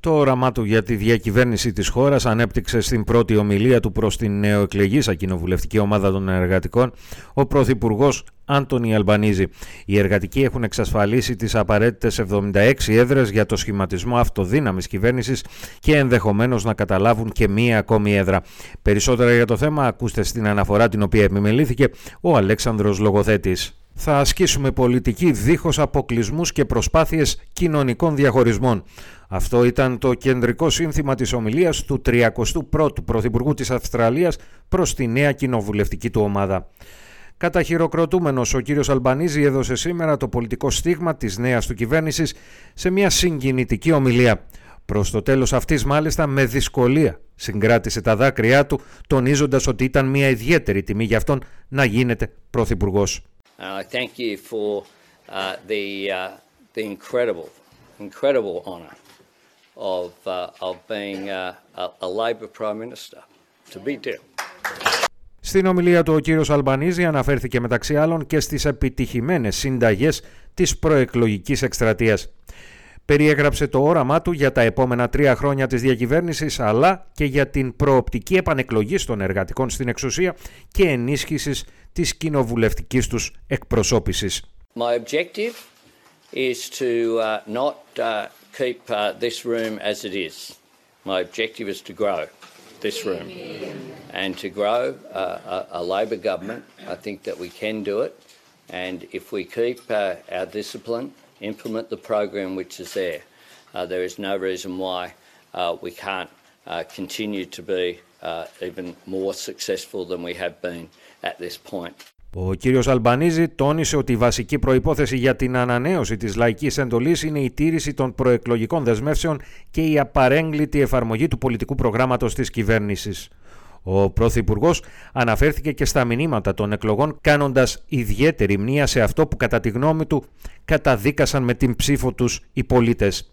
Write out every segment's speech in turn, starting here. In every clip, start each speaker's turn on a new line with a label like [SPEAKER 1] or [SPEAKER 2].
[SPEAKER 1] Το όραμά του για τη διακυβέρνηση της χώρας ανέπτυξε στην πρώτη ομιλία του προς την νεοεκλεγήσα κοινοβουλευτική ομάδα των εργατικών ο Πρωθυπουργός Άντωνι Αλμπανίζη. Οι εργατικοί έχουν εξασφαλίσει τις απαραίτητες 76 έδρες για το σχηματισμό αυτοδύναμης κυβέρνησης και ενδεχομένως να καταλάβουν και μία ακόμη έδρα. Περισσότερα για το θέμα ακούστε στην αναφορά την οποία επιμελήθηκε ο Αλέξανδρος Λογοθέτης θα ασκήσουμε πολιτική δίχως αποκλεισμούς και προσπάθειες κοινωνικών διαχωρισμών. Αυτό ήταν το κεντρικό σύνθημα της ομιλίας του 31ου Πρωθυπουργού της Αυστραλίας προς τη νέα κοινοβουλευτική του ομάδα. Καταχειροκροτούμενος ο κύριος Αλμπανίζη έδωσε σήμερα το πολιτικό στίγμα της νέας του κυβέρνησης σε μια συγκινητική ομιλία. Προς το τέλος αυτής μάλιστα με δυσκολία συγκράτησε τα δάκρυά του τονίζοντας ότι ήταν μια ιδιαίτερη τιμή για αυτόν να γίνεται πρωθυπουργός.
[SPEAKER 2] I thank you for uh, the, uh, the incredible, incredible honour of, uh, of being a, a Labor Prime Minister. To be deal.
[SPEAKER 1] Στην ομιλία του ο κύριος Αλμπανίζη αναφέρθηκε μεταξύ άλλων και στις επιτυχημένες συνταγές της προεκλογικής εκστρατείας. Περιέγραψε το όραμά του για τα επόμενα τρία χρόνια της διακυβέρνησης αλλά και για την προοπτική επανεκλογής των εργατικών στην εξουσία και ενίσχυσης της κοινοβουλευτικής τους εκπροσώπησης.
[SPEAKER 2] My objective is to uh, not uh, keep uh, this room as it is. My objective is to grow this room and to grow uh, a, a Labor government. I think that we can do it and if we keep uh, our discipline, implement the program which is there, uh, there is no reason why uh, we can't uh, continue to be uh, even more successful than we have been at this point.
[SPEAKER 1] Ο κύριος Αλμπανίζη τόνισε ότι η βασική προϋπόθεση για την ανανέωση της λαϊκής εντολής είναι η τήρηση των προεκλογικών δεσμεύσεων και η απαρέγκλητη εφαρμογή του πολιτικού προγράμματος της κυβέρνησης. Ο Πρωθυπουργός αναφέρθηκε και στα μηνύματα των εκλογών κάνοντας ιδιαίτερη μνήμα σε αυτό που κατά τη γνώμη του καταδίκασαν με την ψήφο τους οι πολίτες.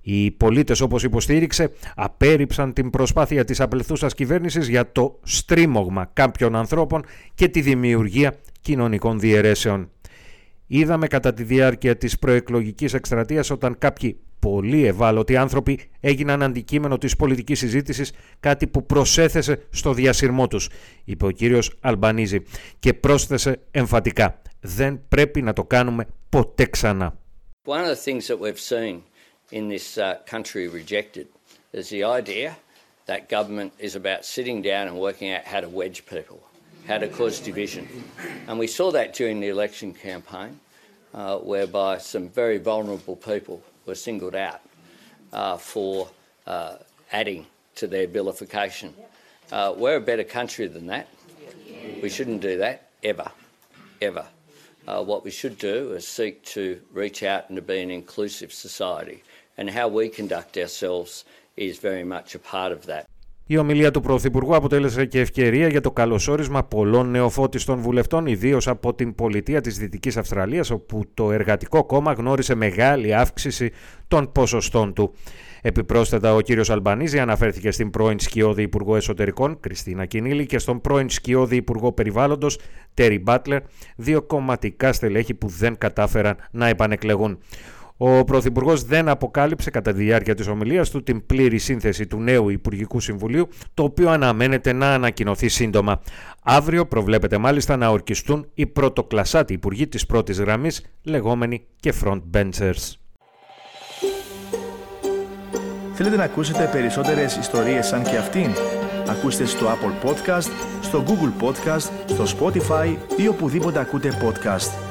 [SPEAKER 1] Οι πολίτες όπως υποστήριξε απέρριψαν την προσπάθεια της απελθούσας κυβέρνησης για το στρίμωγμα κάποιων ανθρώπων και τη δημιουργία κοινωνικών διαιρέσεων. Είδαμε κατά τη διάρκεια της προεκλογικής εκστρατείας όταν κάποιοι πολύ ευάλωτοι άνθρωποι έγιναν αντικείμενο της πολιτικής συζήτησης, κάτι που προσέθεσε στο διασυρμό τους, είπε ο κύριος Αλμπανίζη και πρόσθεσε εμφατικά «Δεν πρέπει να το κάνουμε ποτέ ξανά».
[SPEAKER 2] in this uh, country rejected is the idea that government is about sitting down and working out how to wedge people, how to cause division. And we saw that during the election campaign, uh, whereby some very vulnerable people were singled out uh, for uh, adding to their vilification. Uh, we're a better country than that. We shouldn't do that, ever, ever. Uh, what we should do is seek to reach out and to be an inclusive society and how we conduct ourselves is very much a part of that.
[SPEAKER 1] Η ομιλία του Πρωθυπουργού αποτέλεσε και ευκαιρία για το καλωσόρισμα πολλών νεοφώτιστων βουλευτών, ιδίως από την πολιτεία της Δυτικής Αυστραλίας, όπου το Εργατικό Κόμμα γνώρισε μεγάλη αύξηση των ποσοστών του. Επιπρόσθετα, ο κύριος Αλμπανίζη αναφέρθηκε στην πρώην σκιώδη Υπουργό Εσωτερικών, Κριστίνα Κινίλη, και στον πρώην σκιώδη Υπουργό Περιβάλλοντος, Τέρι Μπάτλερ, δύο κομματικά στελέχη που δεν κατάφεραν να επανεκλεγούν. Ο Πρωθυπουργός δεν αποκάλυψε κατά τη διάρκεια της ομιλίας του την πλήρη σύνθεση του νέου Υπουργικού Συμβουλίου, το οποίο αναμένεται να ανακοινωθεί σύντομα. Αύριο προβλέπεται μάλιστα να ορκιστούν οι πρωτοκλασσάτοι υπουργοί της πρώτης γραμμής, λεγόμενοι και frontbenchers.
[SPEAKER 3] Θέλετε να ακούσετε περισσότερες ιστορίες σαν και αυτήν; Ακούστε στο Apple Podcast, στο Google Podcast, στο Spotify ή οπουδήποτε ακούτε podcast.